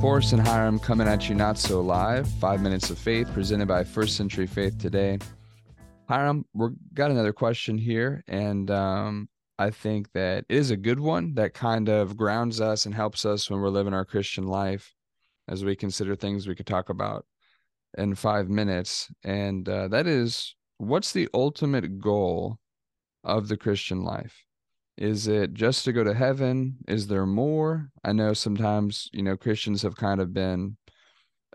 Forrest and Hiram coming at you not so live. Five minutes of faith presented by First Century Faith today. Hiram, we've got another question here, and um, I think that it is a good one that kind of grounds us and helps us when we're living our Christian life as we consider things we could talk about in five minutes. And uh, that is what's the ultimate goal of the Christian life? Is it just to go to heaven? Is there more? I know sometimes, you know, Christians have kind of been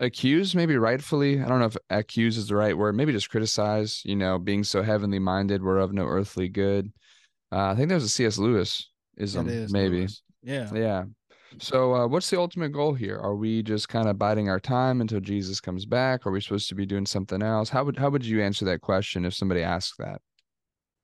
accused, maybe rightfully. I don't know if accuse is the right word, maybe just criticize, you know, being so heavenly minded, we're of no earthly good. Uh, I think that was a C.S. Lewis ism, maybe. Lewis. Yeah. Yeah. So, uh, what's the ultimate goal here? Are we just kind of biding our time until Jesus comes back? Are we supposed to be doing something else? How would how would you answer that question if somebody asked that?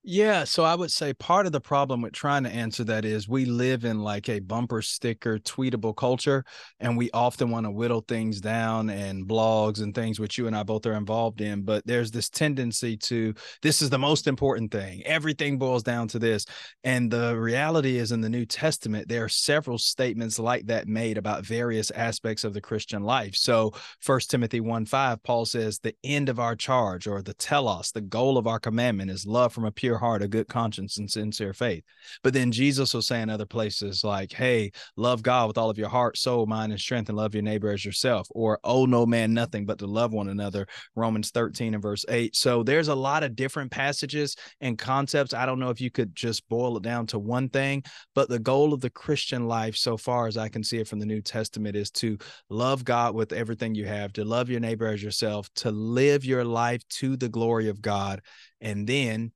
Yeah, so I would say part of the problem with trying to answer that is we live in like a bumper sticker tweetable culture and we often want to whittle things down and blogs and things which you and I both are involved in, but there's this tendency to this is the most important thing. Everything boils down to this. And the reality is in the New Testament there are several statements like that made about various aspects of the Christian life. So, First Timothy 1 5 Paul says the end of our charge or the telos, the goal of our commandment is love from a pure heart, a good conscience, and sincere faith. But then Jesus will say in other places, like, hey, love God with all of your heart, soul, mind, and strength, and love your neighbor as yourself, or owe no man nothing but to love one another, Romans 13 and verse 8. So there's a lot of different passages and concepts. I don't know if you could just boil it down to one thing, but the goal of the Christian life, so far as I can see it from the New Testament, is to love God with everything you have, to love your neighbor as yourself, to live your life to the glory of God, and then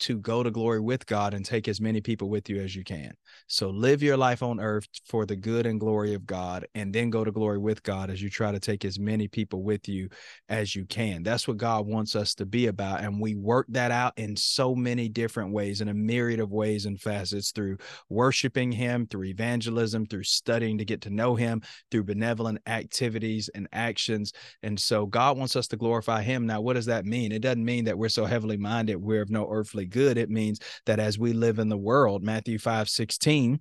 to go to glory with God and take as many people with you as you can. So live your life on earth for the good and glory of God, and then go to glory with God as you try to take as many people with you as you can. That's what God wants us to be about. And we work that out in so many different ways, in a myriad of ways and facets through worshiping Him, through evangelism, through studying to get to know Him, through benevolent activities and actions. And so God wants us to glorify Him. Now, what does that mean? It doesn't mean that we're so heavily minded, we're of no earthly good. It means that as we live in the world, Matthew 5 16,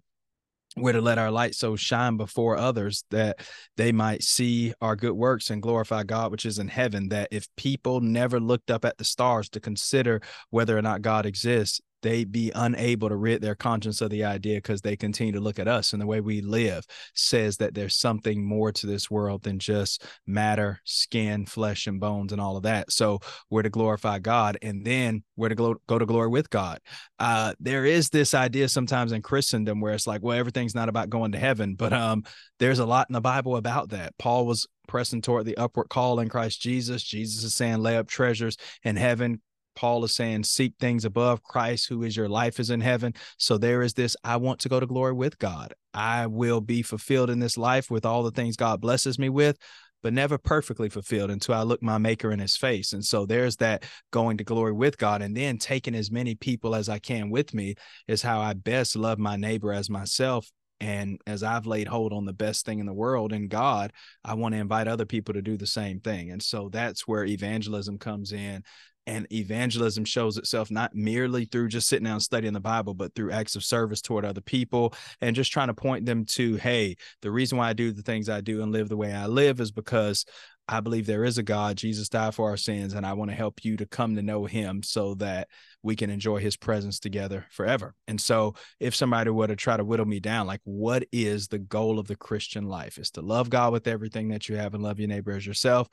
we're to let our light so shine before others that they might see our good works and glorify God, which is in heaven. That if people never looked up at the stars to consider whether or not God exists, they be unable to rid their conscience of the idea because they continue to look at us and the way we live says that there's something more to this world than just matter, skin, flesh, and bones, and all of that. So we're to glorify God, and then we're to go, go to glory with God. Uh, there is this idea sometimes in Christendom where it's like, well, everything's not about going to heaven, but um, there's a lot in the Bible about that. Paul was pressing toward the upward call in Christ Jesus. Jesus is saying, lay up treasures in heaven Paul is saying, seek things above Christ, who is your life is in heaven. So there is this I want to go to glory with God. I will be fulfilled in this life with all the things God blesses me with, but never perfectly fulfilled until I look my maker in his face. And so there's that going to glory with God and then taking as many people as I can with me is how I best love my neighbor as myself. And as I've laid hold on the best thing in the world in God, I want to invite other people to do the same thing. And so that's where evangelism comes in and evangelism shows itself not merely through just sitting down studying the bible but through acts of service toward other people and just trying to point them to hey the reason why i do the things i do and live the way i live is because i believe there is a god. Jesus died for our sins and i want to help you to come to know him so that we can enjoy his presence together forever. And so if somebody were to try to whittle me down like what is the goal of the christian life? Is to love god with everything that you have and love your neighbor as yourself.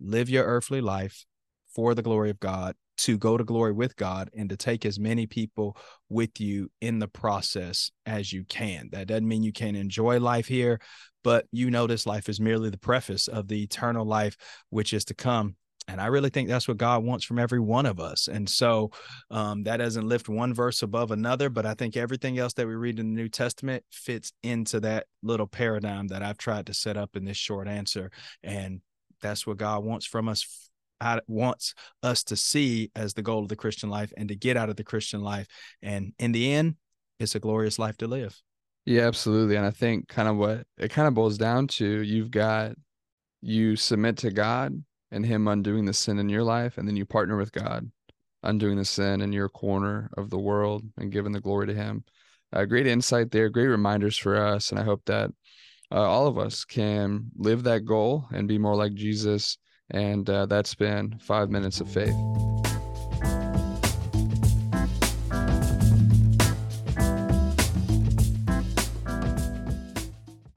Live your earthly life for the glory of God, to go to glory with God, and to take as many people with you in the process as you can. That doesn't mean you can't enjoy life here, but you know this life is merely the preface of the eternal life which is to come. And I really think that's what God wants from every one of us. And so um, that doesn't lift one verse above another, but I think everything else that we read in the New Testament fits into that little paradigm that I've tried to set up in this short answer. And that's what God wants from us wants us to see as the goal of the Christian life and to get out of the Christian life. And in the end, it's a glorious life to live. Yeah, absolutely. And I think kind of what it kind of boils down to you've got you submit to God and Him undoing the sin in your life, and then you partner with God, undoing the sin in your corner of the world and giving the glory to Him. Uh, great insight there, great reminders for us. And I hope that uh, all of us can live that goal and be more like Jesus. And uh, that's been five minutes of faith.